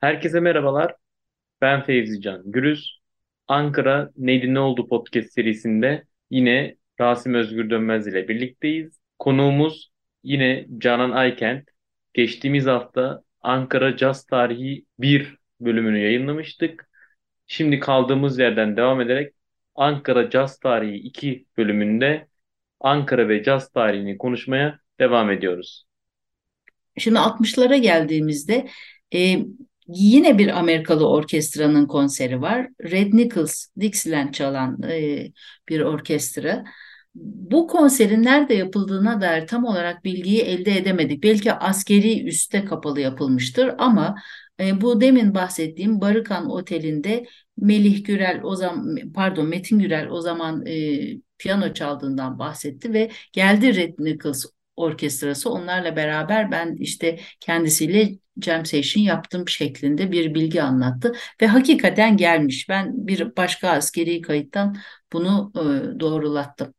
Herkese merhabalar. Ben Fevzi Can Gürüz. Ankara Neydi Ne Oldu podcast serisinde yine Rasim Özgür Dönmez ile birlikteyiz. Konuğumuz yine Canan Aykent. Geçtiğimiz hafta Ankara Caz Tarihi 1 bölümünü yayınlamıştık. Şimdi kaldığımız yerden devam ederek Ankara Caz Tarihi 2 bölümünde Ankara ve caz tarihini konuşmaya devam ediyoruz. Şimdi 60'lara geldiğimizde e, yine bir Amerikalı orkestranın konseri var. Red Nichols Dixieland çalan e, bir orkestra. Bu konserin nerede yapıldığına dair tam olarak bilgiyi elde edemedik. Belki askeri üste kapalı yapılmıştır ama e, bu demin bahsettiğim Barıkan Oteli'nde Melih Gürel o zaman pardon Metin Gürel o zaman e, piyano çaldığından bahsetti ve geldi Red Nichols orkestrası onlarla beraber ben işte kendisiyle jam session yaptım şeklinde bir bilgi anlattı ve hakikaten gelmiş. Ben bir başka askeri kayıttan bunu e, doğrulattım.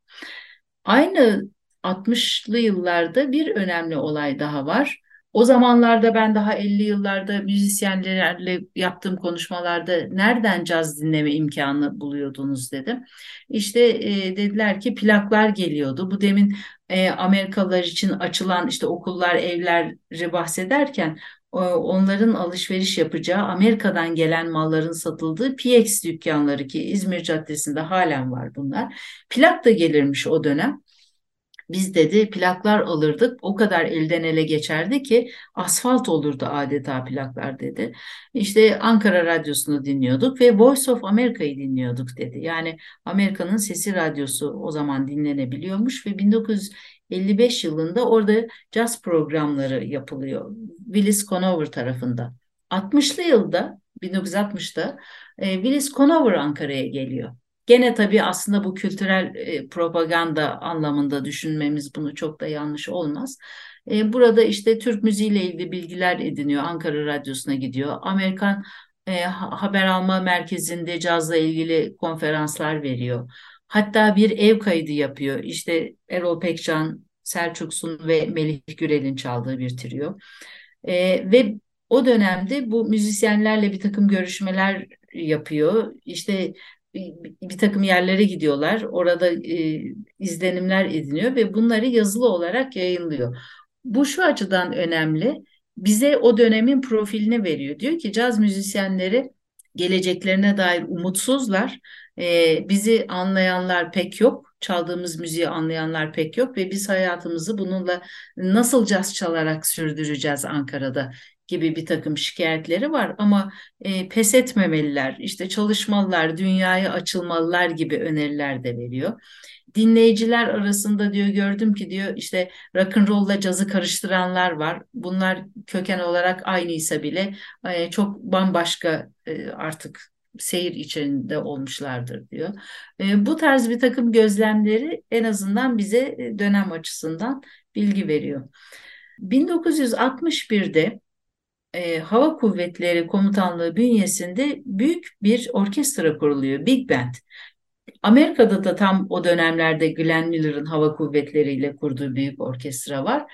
Aynı 60'lı yıllarda bir önemli olay daha var. O zamanlarda ben daha 50 yıllarda müzisyenlerle yaptığım konuşmalarda nereden caz dinleme imkanı buluyordunuz dedim. İşte e, dediler ki plaklar geliyordu. Bu demin e, Amerikalılar için açılan işte okullar, evleri bahsederken onların alışveriş yapacağı Amerika'dan gelen malların satıldığı PX dükkanları ki İzmir Caddesi'nde halen var bunlar. Plak da gelirmiş o dönem. Biz dedi plaklar alırdık o kadar elden ele geçerdi ki asfalt olurdu adeta plaklar dedi. İşte Ankara Radyosu'nu dinliyorduk ve Voice of America'yı dinliyorduk dedi. Yani Amerika'nın sesi radyosu o zaman dinlenebiliyormuş ve 1955 yılında orada jazz programları yapılıyor. Willis Conover tarafından. 60'lı yılda 1960'da e, Willis Conover Ankara'ya geliyor. Gene tabii aslında bu kültürel e, propaganda anlamında düşünmemiz bunu çok da yanlış olmaz. E, burada işte Türk müziğiyle ilgili bilgiler ediniyor. Ankara Radyosu'na gidiyor. Amerikan e, haber alma merkezinde cazla ilgili konferanslar veriyor. Hatta bir ev kaydı yapıyor. İşte Erol Pekcan, Selçuk Sun ve Melih Gürel'in çaldığı bir trio. E, ve o dönemde bu müzisyenlerle bir takım görüşmeler yapıyor. İşte bir, takım yerlere gidiyorlar. Orada e, izlenimler ediniyor ve bunları yazılı olarak yayınlıyor. Bu şu açıdan önemli. Bize o dönemin profilini veriyor. Diyor ki caz müzisyenleri geleceklerine dair umutsuzlar. E, bizi anlayanlar pek yok. Çaldığımız müziği anlayanlar pek yok ve biz hayatımızı bununla nasıl caz çalarak sürdüreceğiz Ankara'da gibi bir takım şikayetleri var ama e, pes etmemeliler, işte çalışmalılar, dünyaya açılmalılar gibi öneriler de veriyor. Dinleyiciler arasında diyor gördüm ki diyor işte rock and roll'la cazı karıştıranlar var. Bunlar köken olarak aynıysa bile e, çok bambaşka e, artık seyir içinde olmuşlardır diyor. E, bu tarz bir takım gözlemleri en azından bize e, dönem açısından bilgi veriyor. 1961'de e, Hava Kuvvetleri Komutanlığı bünyesinde büyük bir orkestra kuruluyor, Big Band. Amerika'da da tam o dönemlerde Glenn Miller'ın hava kuvvetleriyle kurduğu büyük orkestra var.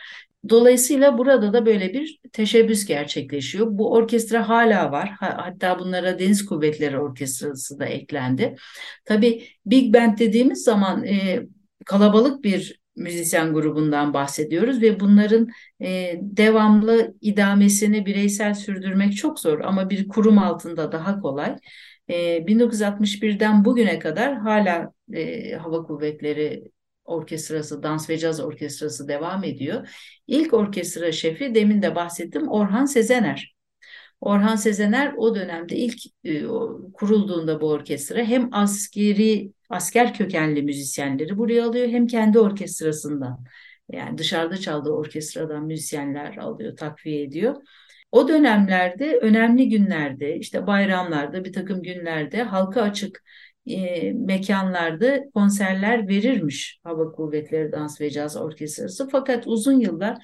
Dolayısıyla burada da böyle bir teşebbüs gerçekleşiyor. Bu orkestra hala var. Hatta bunlara Deniz Kuvvetleri Orkestrası da eklendi. Tabii Big Band dediğimiz zaman e, kalabalık bir müzisyen grubundan bahsediyoruz ve bunların e, devamlı idamesini bireysel sürdürmek çok zor ama bir kurum altında daha kolay. E, 1961'den bugüne kadar hala e, Hava Kuvvetleri Orkestrası, Dans ve Caz Orkestrası devam ediyor. İlk orkestra şefi demin de bahsettim Orhan Sezener. Orhan Sezener o dönemde ilk e, kurulduğunda bu orkestra hem askeri asker kökenli müzisyenleri buraya alıyor hem kendi orkestrasından Yani dışarıda çaldığı orkestradan müzisyenler alıyor, takviye ediyor. O dönemlerde önemli günlerde işte bayramlarda bir takım günlerde halka açık e, mekanlarda konserler verirmiş Hava Kuvvetleri Dans ve Caz Orkestrası. Fakat uzun yıllar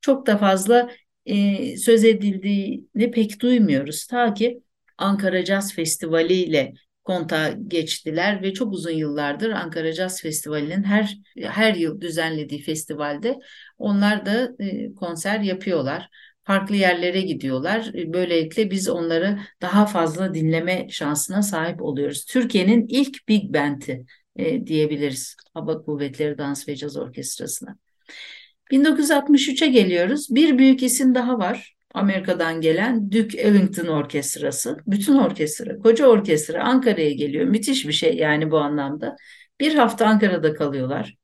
çok da fazla e, söz edildiğini pek duymuyoruz. Ta ki Ankara Caz Festivali ile konta geçtiler ve çok uzun yıllardır Ankara Caz Festivali'nin her her yıl düzenlediği festivalde onlar da e, konser yapıyorlar farklı yerlere gidiyorlar. Böylelikle biz onları daha fazla dinleme şansına sahip oluyoruz. Türkiye'nin ilk big band'i e, diyebiliriz Hava Kuvvetleri Dans ve Caz Orkestrası'na. 1963'e geliyoruz. Bir büyük isim daha var. Amerika'dan gelen Duke Ellington Orkestrası. Bütün orkestra, koca orkestra Ankara'ya geliyor. Müthiş bir şey yani bu anlamda. Bir hafta Ankara'da kalıyorlar.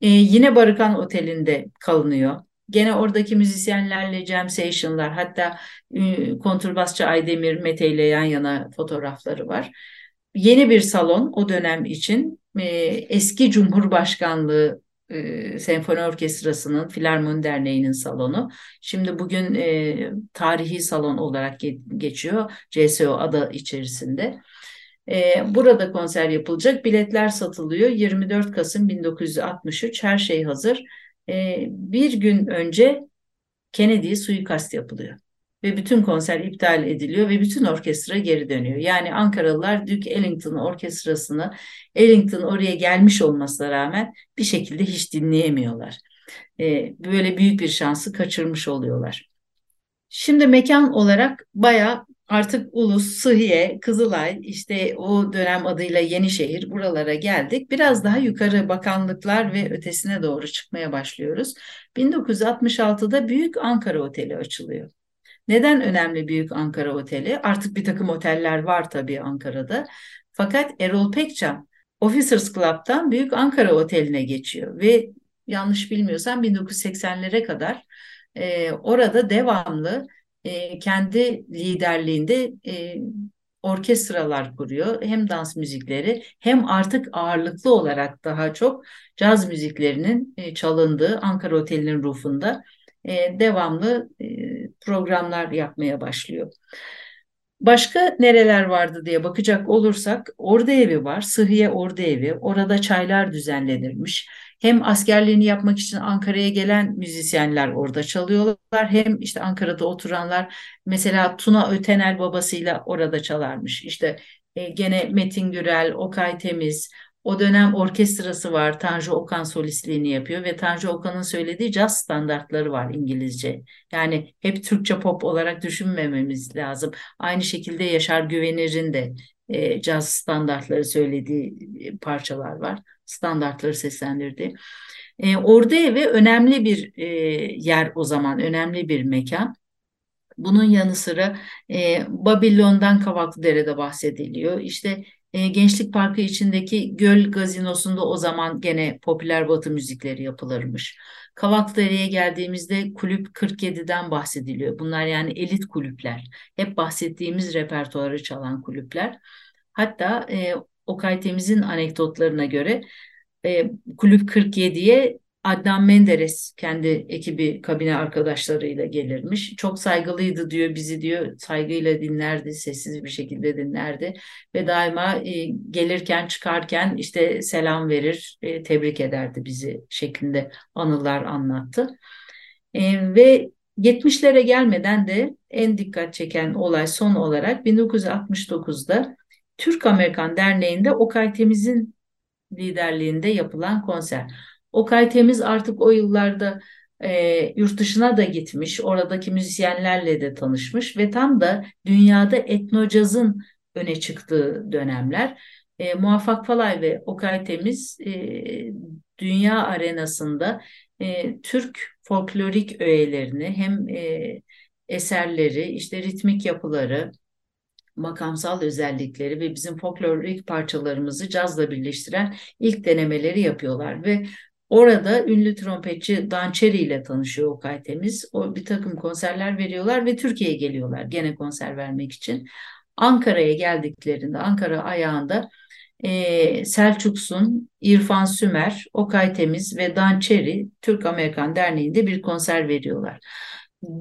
Ee, yine Barıkan Oteli'nde kalınıyor. Gene oradaki müzisyenlerle jam session'lar hatta e, kontrbasçı Aydemir Mete ile yan yana fotoğrafları var. Yeni bir salon o dönem için e, eski Cumhurbaşkanlığı Senfoni Orkestrası'nın Filarmoni Derneği'nin salonu. Şimdi bugün e, tarihi salon olarak ge geçiyor CSO adı içerisinde. E, burada konser yapılacak. Biletler satılıyor. 24 Kasım 1963 her şey hazır e, bir gün önce Kennedy'ye suikast yapılıyor. Ve bütün konser iptal ediliyor ve bütün orkestra geri dönüyor. Yani Ankaralılar Duke Ellington orkestrasını Ellington oraya gelmiş olmasına rağmen bir şekilde hiç dinleyemiyorlar. E, böyle büyük bir şansı kaçırmış oluyorlar. Şimdi mekan olarak bayağı artık Ulus, Sıhhiye, Kızılay, işte o dönem adıyla Yenişehir buralara geldik. Biraz daha yukarı bakanlıklar ve ötesine doğru çıkmaya başlıyoruz. 1966'da Büyük Ankara Oteli açılıyor. Neden önemli Büyük Ankara Oteli? Artık bir takım oteller var tabii Ankara'da. Fakat Erol Pekcan Officers Club'tan Büyük Ankara Oteli'ne geçiyor ve yanlış bilmiyorsam 1980'lere kadar e, orada devamlı e, kendi liderliğinde e, orkestralar kuruyor. Hem dans müzikleri hem artık ağırlıklı olarak daha çok caz müziklerinin e, çalındığı Ankara Oteli'nin rufunda e, devamlı e, programlar yapmaya başlıyor. Başka nereler vardı diye bakacak olursak Ordu Evi var, Sıhhiye Ordu Evi. Orada çaylar düzenlenirmiş. Hem askerliğini yapmak için Ankara'ya gelen müzisyenler orada çalıyorlar. Hem işte Ankara'da oturanlar mesela Tuna Ötenel babasıyla orada çalarmış. İşte e, gene Metin Gürel, Okay Temiz, o dönem orkestrası var. Tanju Okan solistliğini yapıyor ve Tanju Okan'ın söylediği caz standartları var İngilizce. Yani hep Türkçe pop olarak düşünmememiz lazım. Aynı şekilde Yaşar Güvenir'in de e, caz standartları söylediği e, parçalar var. Standartları seslendirdi. E, Ordu Evi önemli bir e, yer o zaman, önemli bir mekan. Bunun yanı sıra e, Babilon'dan Kavaklıdere'de bahsediliyor. İşte e, Gençlik Parkı içindeki Göl Gazinosu'nda o zaman gene popüler batı müzikleri yapılırmış. Kavaklıdere'ye geldiğimizde Kulüp 47'den bahsediliyor. Bunlar yani elit kulüpler. Hep bahsettiğimiz repertuarı çalan kulüpler. Hatta e, Okay Temiz'in anekdotlarına göre e, Kulüp 47'ye Adnan Menderes kendi ekibi kabine arkadaşlarıyla gelirmiş. Çok saygılıydı diyor bizi diyor saygıyla dinlerdi sessiz bir şekilde dinlerdi ve daima e, gelirken çıkarken işte selam verir e, tebrik ederdi bizi şeklinde anılar anlattı. E, ve 70'lere gelmeden de en dikkat çeken olay son olarak 1969'da Türk Amerikan Derneği'nde Okay Temiz'in liderliğinde yapılan konser. Okay Temiz artık o yıllarda e, yurt dışına da gitmiş, oradaki müzisyenlerle de tanışmış ve tam da dünyada etnocazın öne çıktığı dönemler. E, Muvaffak Falay ve Okay Temiz e, dünya arenasında e, Türk folklorik öğelerini hem e, eserleri, işte ritmik yapıları, makamsal özellikleri ve bizim folklorik parçalarımızı cazla birleştiren ilk denemeleri yapıyorlar ve Orada ünlü trompetçi Dan Cherry ile tanışıyor Okay Temiz. O bir takım konserler veriyorlar ve Türkiye'ye geliyorlar gene konser vermek için. Ankara'ya geldiklerinde Ankara ayağında e, Selçuk İrfan Sümer, Okay Temiz ve Dan Cherry Türk-Amerikan Derneği'nde bir konser veriyorlar.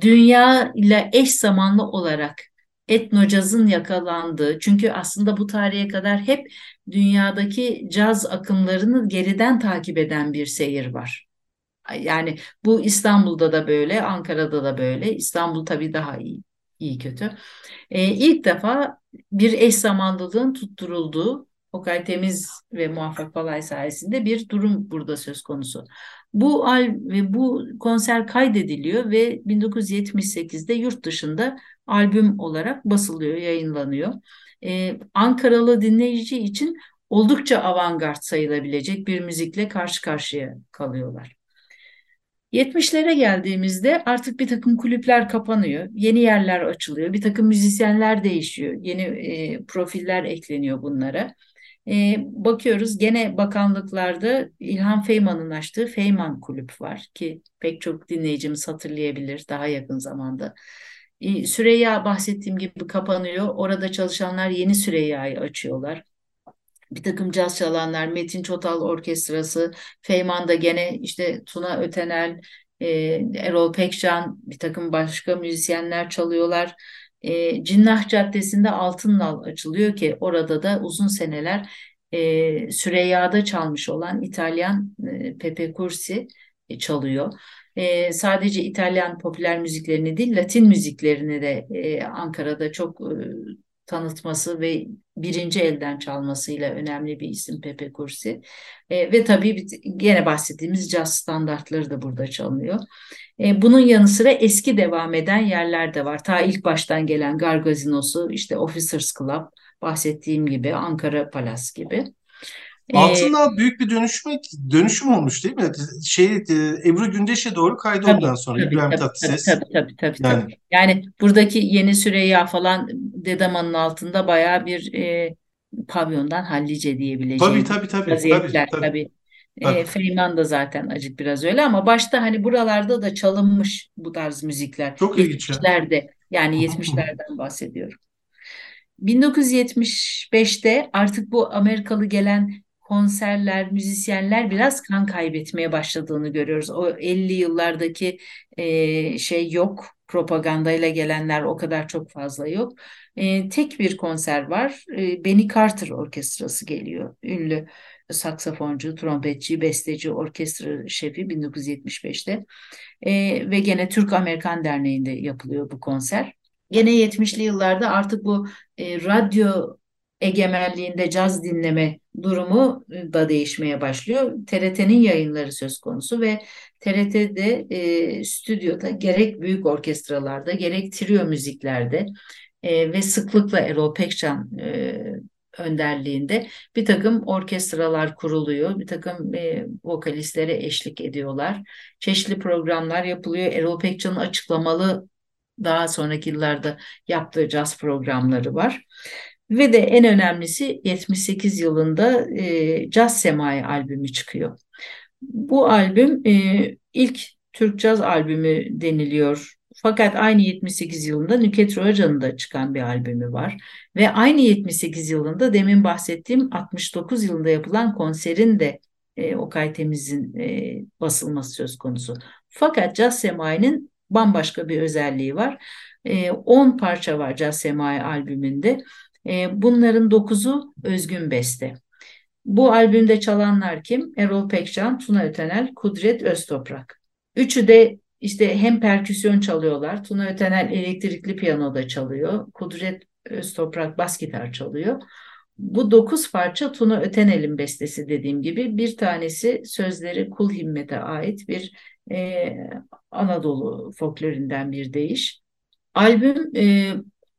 Dünya ile eş zamanlı olarak etnocazın yakalandığı, çünkü aslında bu tarihe kadar hep dünyadaki caz akımlarını geriden takip eden bir seyir var. Yani bu İstanbul'da da böyle, Ankara'da da böyle. İstanbul tabii daha iyi, iyi kötü. Ee, ilk defa bir eş zamanlılığın tutturulduğu Okay Temiz ve Muvaffak Balay sayesinde bir durum burada söz konusu. Bu al ve bu konser kaydediliyor ve 1978'de yurt dışında albüm olarak basılıyor, yayınlanıyor. Ee, Ankaralı dinleyici için oldukça avantgard sayılabilecek bir müzikle karşı karşıya kalıyorlar. 70'lere geldiğimizde artık bir takım kulüpler kapanıyor, yeni yerler açılıyor, bir takım müzisyenler değişiyor, yeni e, profiller ekleniyor bunlara. E, bakıyoruz gene bakanlıklarda İlhan Feyman'ın açtığı Feyman Kulüp var ki pek çok dinleyicimiz hatırlayabilir daha yakın zamanda. Süreyya bahsettiğim gibi kapanıyor. Orada çalışanlar yeni Süreyya'yı açıyorlar bir takım caz çalanlar, Metin Çotal Orkestrası, Feyman'da gene işte Tuna Ötenel, e, Erol Pekcan, bir takım başka müzisyenler çalıyorlar. E, Cinnah Caddesi'nde Altın Nal açılıyor ki orada da uzun seneler e, Süreyya'da çalmış olan İtalyan e, Pepe Cursi e, çalıyor. E, sadece İtalyan popüler müziklerini değil, Latin müziklerini de e, Ankara'da çok e, tanıtması ve birinci elden çalmasıyla önemli bir isim Pepe Kursi. E, ve tabii gene bahsettiğimiz caz standartları da burada çalınıyor. E, bunun yanı sıra eski devam eden yerler de var. Ta ilk baştan gelen Gargazinosu, işte Officers Club, bahsettiğim gibi Ankara Palace gibi. Altındağ ee, büyük bir dönüşme dönüşüm olmuş değil mi? Şey e, Ebru Gündeş'e doğru kaydı ondan sonra tabii, İbrahim tabii, Tatlıses. Tabii tabii tabii. tabii. Yani. yani buradaki Yeni Süreyya falan Dedaman'ın altında bayağı bir e, pavyondan hallice diyebileceğim tabii, tabii, tabii, vaziyetler tabii. tabii. tabii. E, Feyman da zaten acık biraz öyle ama başta hani buralarda da çalınmış bu tarz müzikler. Çok ilginç. 70'lerde yani 70'lerden bahsediyorum. 1975'te artık bu Amerikalı gelen konserler, müzisyenler biraz kan kaybetmeye başladığını görüyoruz. O 50 yıllardaki e, şey yok, propagandayla gelenler o kadar çok fazla yok. E, tek bir konser var, e, Benny Carter Orkestrası geliyor. Ünlü saksafoncu, trompetçi, besteci, orkestra şefi 1975'te. E, ve gene Türk-Amerikan Derneği'nde yapılıyor bu konser. Gene 70'li yıllarda artık bu e, radyo egemenliğinde caz dinleme durumu da değişmeye başlıyor. TRT'nin yayınları söz konusu ve TRT'de e, stüdyoda gerek büyük orkestralarda gerek trio müziklerde e, ve sıklıkla Erol Pekcan e, önderliğinde bir takım orkestralar kuruluyor, bir takım e, vokalistlere eşlik ediyorlar. Çeşitli programlar yapılıyor. Erol Pekcan'ın açıklamalı daha sonraki yıllarda yaptığı caz programları var. Ve de en önemlisi 78 yılında e, Caz Semai albümü çıkıyor. Bu albüm e, ilk Türk caz albümü deniliyor. Fakat aynı 78 yılında Nüket Royaca'nın da çıkan bir albümü var. Ve aynı 78 yılında demin bahsettiğim 69 yılında yapılan konserin de e, Okay Temiz'in e, basılması söz konusu. Fakat Caz Semai'nin bambaşka bir özelliği var. 10 e, parça var Caz Semai albümünde. E, bunların dokuzu özgün beste. Bu albümde çalanlar kim? Erol Pekcan, Tuna Ötenel, Kudret Öztoprak. Üçü de işte hem perküsyon çalıyorlar. Tuna Ötenel elektrikli piyanoda çalıyor. Kudret Öztoprak bas gitar çalıyor. Bu dokuz parça Tuna Ötenel'in bestesi dediğim gibi. Bir tanesi sözleri Kul Himmet'e ait bir e, Anadolu folklorinden bir deyiş. Albüm e,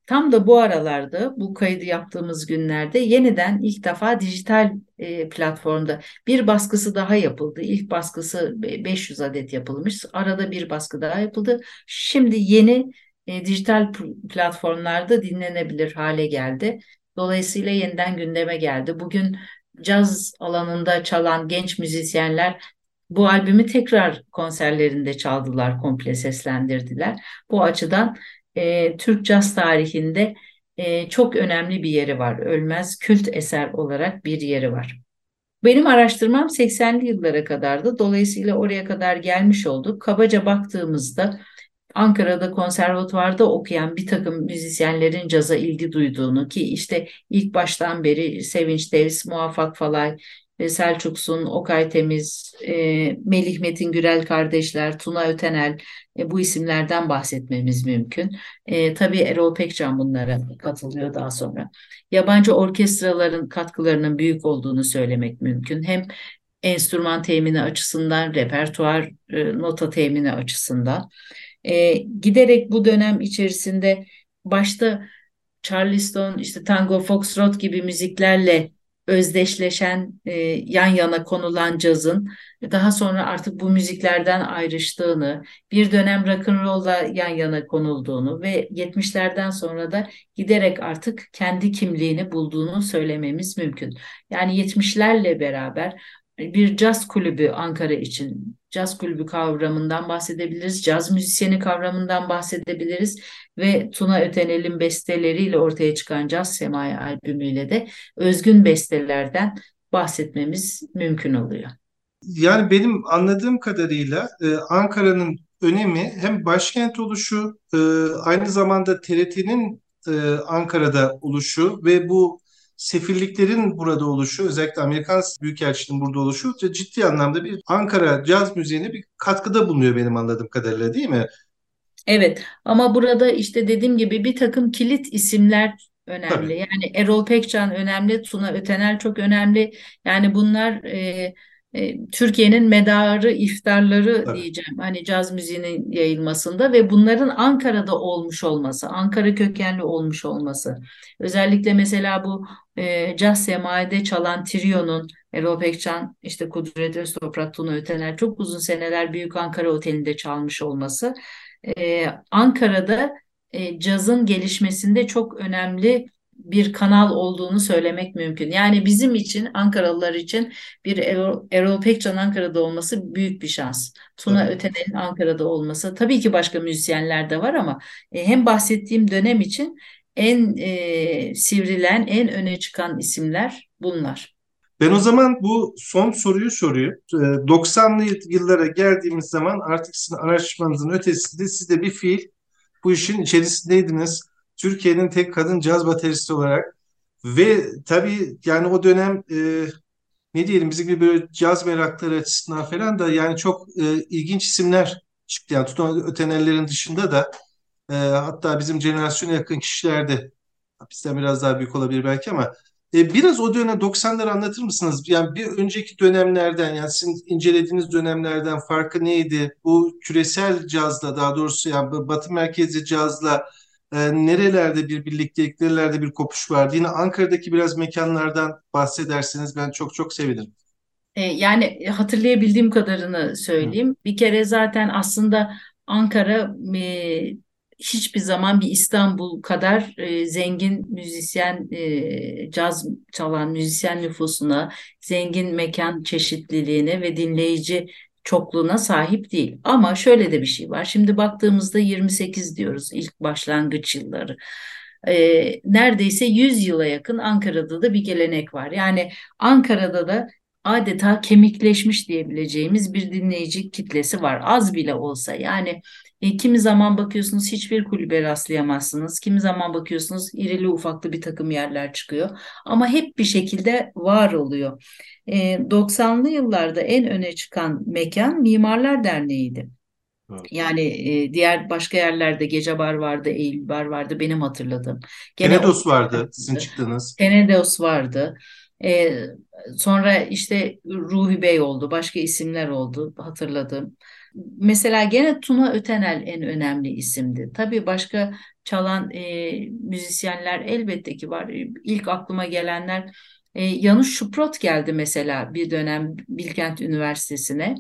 Tam da bu aralarda bu kaydı yaptığımız günlerde yeniden ilk defa dijital e, platformda bir baskısı daha yapıldı. İlk baskısı 500 adet yapılmış. Arada bir baskı daha yapıldı. Şimdi yeni e, dijital platformlarda dinlenebilir hale geldi. Dolayısıyla yeniden gündeme geldi. Bugün caz alanında çalan genç müzisyenler bu albümü tekrar konserlerinde çaldılar, komple seslendirdiler. Bu açıdan e, Türk caz tarihinde e, çok önemli bir yeri var. Ölmez kült eser olarak bir yeri var. Benim araştırmam 80'li yıllara kadardı. Dolayısıyla oraya kadar gelmiş olduk. Kabaca baktığımızda Ankara'da konservatuvarda okuyan bir takım müzisyenlerin caza ilgi duyduğunu ki işte ilk baştan beri Sevinç Davis, Muvaffak Falay, Selçuk Sun, Okay Temiz, e, Melih Metin Gürel kardeşler, Tuna Ötenel e, bu isimlerden bahsetmemiz mümkün. E, tabii Erol Pekcan bunlara katılıyor daha sonra. Yabancı orkestraların katkılarının büyük olduğunu söylemek mümkün. Hem enstrüman temini açısından, repertuar nota temini açısından. Giderek bu dönem içerisinde başta Charleston, işte tango, foxtrot gibi müziklerle özdeşleşen, e, yan yana konulan cazın daha sonra artık bu müziklerden ayrıştığını, bir dönem rock'n'roll'la yan yana konulduğunu ve 70'lerden sonra da giderek artık kendi kimliğini bulduğunu söylememiz mümkün. Yani 70'lerle beraber bir caz kulübü Ankara için caz kulübü kavramından bahsedebiliriz, caz müzisyeni kavramından bahsedebiliriz ve Tuna Ötenel'in besteleriyle ortaya çıkan Caz Semai albümüyle de özgün bestelerden bahsetmemiz mümkün oluyor. Yani benim anladığım kadarıyla e, Ankara'nın önemi hem başkent oluşu, e, aynı zamanda TRT'nin e, Ankara'da oluşu ve bu sefirliklerin burada oluşu, özellikle Amerikan Büyükelçiliğinin burada oluşu ciddi anlamda bir Ankara caz müziğine bir katkıda bulunuyor benim anladığım kadarıyla değil mi? Evet ama burada işte dediğim gibi bir takım kilit isimler önemli. Tabii. Yani Erol Pekcan önemli, Tuna Ötenel çok önemli. Yani bunlar e, e, Türkiye'nin medarı, iftarları Tabii. diyeceğim. Hani caz müziğinin yayılmasında ve bunların Ankara'da olmuş olması, Ankara kökenli olmuş olması. Özellikle mesela bu e, caz semaide çalan trionun Erol Pekcan, işte Kudret Öztoprak, Tuna Ötener çok uzun seneler Büyük Ankara Oteli'nde çalmış olması. E, Ankara'da e, cazın gelişmesinde çok önemli bir kanal olduğunu söylemek mümkün. Yani bizim için Ankaralılar için bir Erol, Erol Pekcan Ankara'da olması büyük bir şans. Tuna evet. Ötenel'in Ankara'da olması. Tabii ki başka müzisyenler de var ama e, hem bahsettiğim dönem için en e, sivrilen, en öne çıkan isimler bunlar. Ben o zaman bu son soruyu soruyorum. 90'lı e, yıllara geldiğimiz zaman artık sizin araştırmanızın ötesinde siz de bir fiil bu işin içerisindeydiniz. Türkiye'nin tek kadın caz bateristi olarak ve tabii yani o dönem e, ne diyelim bizim gibi böyle caz merakları açısından falan da yani çok e, ilginç isimler çıktı. Yani Tuna Ötenellerin dışında da e, hatta bizim jenerasyona yakın kişiler de bizden biraz daha büyük olabilir belki ama e, biraz o dönem 90'ları anlatır mısınız? Yani bir önceki dönemlerden yani sizin incelediğiniz dönemlerden farkı neydi? Bu küresel cazla daha doğrusu yani Batı merkezli cazla e, nerelerde bir birliktelik, nerelerde bir kopuş vardı? Yine Ankara'daki biraz mekanlardan bahsederseniz ben çok çok sevinirim. E, yani hatırlayabildiğim kadarını söyleyeyim. Bir kere zaten aslında Ankara e, hiçbir zaman bir İstanbul kadar e, zengin müzisyen, e, caz çalan müzisyen nüfusuna, zengin mekan çeşitliliğine ve dinleyici çokluğuna sahip değil. Ama şöyle de bir şey var. Şimdi baktığımızda 28 diyoruz ilk başlangıç yılları. E, neredeyse 100 yıla yakın Ankara'da da bir gelenek var. Yani Ankara'da da adeta kemikleşmiş diyebileceğimiz bir dinleyici kitlesi var. Az bile olsa yani e, kimi zaman bakıyorsunuz hiçbir kulübe rastlayamazsınız. Kimi zaman bakıyorsunuz irili ufaklı bir takım yerler çıkıyor. Ama hep bir şekilde var oluyor. E, 90'lı yıllarda en öne çıkan mekan Mimarlar Derneği'ydi. Yani e, diğer başka yerlerde Gece Bar vardı, Eylül Bar vardı benim hatırladığım. Gene Tenedos vardı sizin çıktığınız. Tenedos vardı. E, sonra işte Ruhi Bey oldu, başka isimler oldu hatırladığım. Mesela gene Tuna Ötenel en önemli isimdi. Tabii başka çalan e, müzisyenler elbette ki var. İlk aklıma gelenler e, Yanuş Şuprot geldi mesela bir dönem Bilkent Üniversitesi'ne.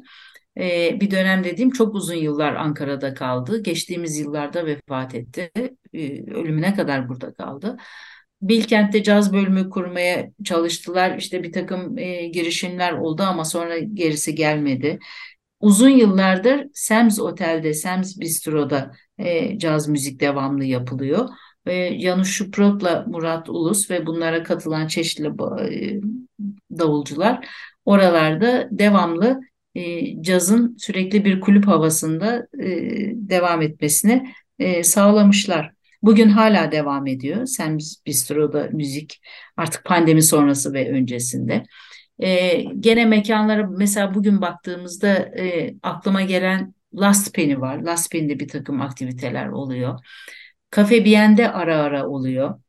E, bir dönem dediğim çok uzun yıllar Ankara'da kaldı. Geçtiğimiz yıllarda vefat etti. E, ölümüne kadar burada kaldı. Bilkent'te caz bölümü kurmaya çalıştılar. İşte bir takım e, girişimler oldu ama sonra gerisi gelmedi. Uzun yıllardır Sam's Otel'de, Sam's Bistro'da e, caz müzik devamlı yapılıyor. ve Janusz Şuprot'la Murat Ulus ve bunlara katılan çeşitli e, davulcular oralarda devamlı e, cazın sürekli bir kulüp havasında e, devam etmesini e, sağlamışlar. Bugün hala devam ediyor. Sam's Bistro'da müzik artık pandemi sonrası ve öncesinde. E, gene mekanlara mesela bugün baktığımızda e, aklıma gelen Last Penny var. Last Penny'de bir takım aktiviteler oluyor. Cafe Bien'de ara ara oluyor.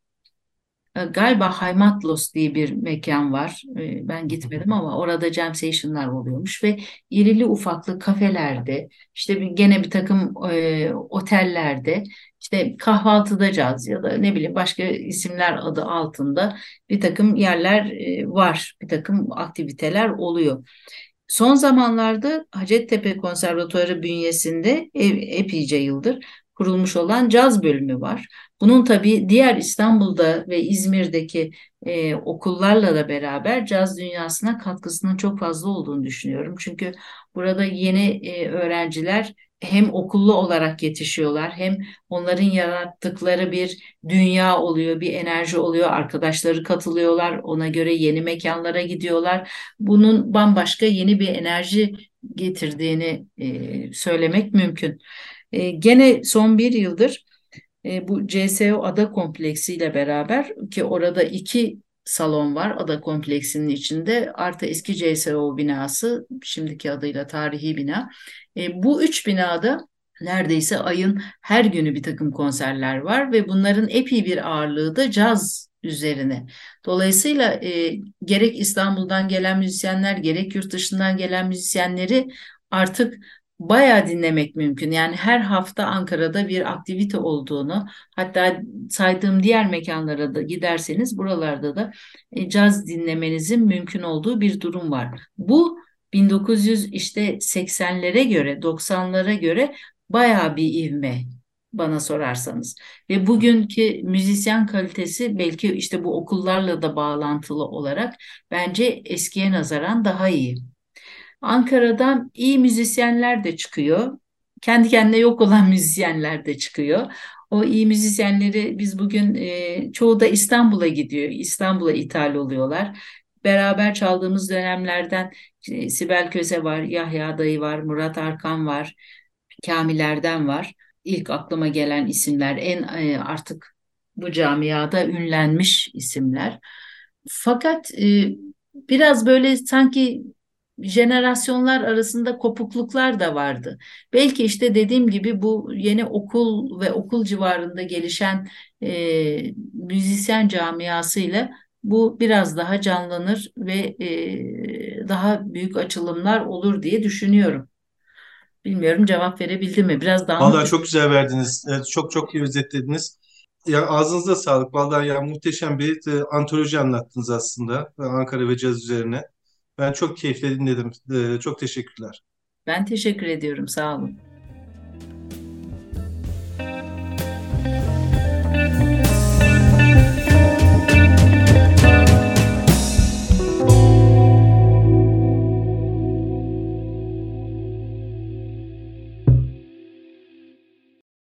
E, galiba Haymatlos diye bir mekan var. E, ben gitmedim ama orada jam session'lar oluyormuş ve irili ufaklı kafelerde, işte gene bir takım e, otellerde, işte kahvaltıda caz ya da ne bileyim başka isimler adı altında bir takım yerler e, var, bir takım aktiviteler oluyor. Son zamanlarda Hacettepe Konservatuarı bünyesinde epeyce yıldır kurulmuş olan caz bölümü var. Bunun tabii diğer İstanbul'da ve İzmir'deki e, okullarla da beraber caz dünyasına katkısının çok fazla olduğunu düşünüyorum. Çünkü burada yeni e, öğrenciler hem okullu olarak yetişiyorlar hem onların yarattıkları bir dünya oluyor, bir enerji oluyor. Arkadaşları katılıyorlar, ona göre yeni mekanlara gidiyorlar. Bunun bambaşka yeni bir enerji getirdiğini e, söylemek mümkün. E, gene son bir yıldır e, bu CSO Ada Kompleksi ile beraber ki orada iki salon var Ada Kompleksi'nin içinde artı eski CSO binası şimdiki adıyla tarihi bina. E, bu üç binada neredeyse ayın her günü bir takım konserler var ve bunların epey bir ağırlığı da caz üzerine. Dolayısıyla e, gerek İstanbul'dan gelen müzisyenler gerek yurt dışından gelen müzisyenleri artık bayağı dinlemek mümkün. Yani her hafta Ankara'da bir aktivite olduğunu, hatta saydığım diğer mekanlara da giderseniz buralarda da e, caz dinlemenizin mümkün olduğu bir durum var. Bu 1900 işte 80'lere göre, 90'lara göre bayağı bir ivme bana sorarsanız. Ve bugünkü müzisyen kalitesi belki işte bu okullarla da bağlantılı olarak bence eskiye nazaran daha iyi. Ankara'dan iyi müzisyenler de çıkıyor. Kendi kendine yok olan müzisyenler de çıkıyor. O iyi müzisyenleri biz bugün e, çoğu da İstanbul'a gidiyor. İstanbul'a ithal oluyorlar. Beraber çaldığımız dönemlerden e, Sibel Köse var, Yahya Dayı var, Murat Arkan var, Kamilerden var. İlk aklıma gelen isimler en e, artık bu camiada ünlenmiş isimler. Fakat e, biraz böyle sanki jenerasyonlar arasında kopukluklar da vardı. Belki işte dediğim gibi bu yeni okul ve okul civarında gelişen e, müzisyen camiasıyla bu biraz daha canlanır ve e, daha büyük açılımlar olur diye düşünüyorum. Bilmiyorum cevap verebildim mi? Biraz daha Vallahi çok güzel verdiniz. Çok çok iyi özetlediniz. Ya ağzınıza sağlık. Vallahi ya muhteşem bir e, antoloji anlattınız aslında Ankara ve caz üzerine. Ben çok keyifle dinledim. Ee, çok teşekkürler. Ben teşekkür ediyorum. Sağ olun.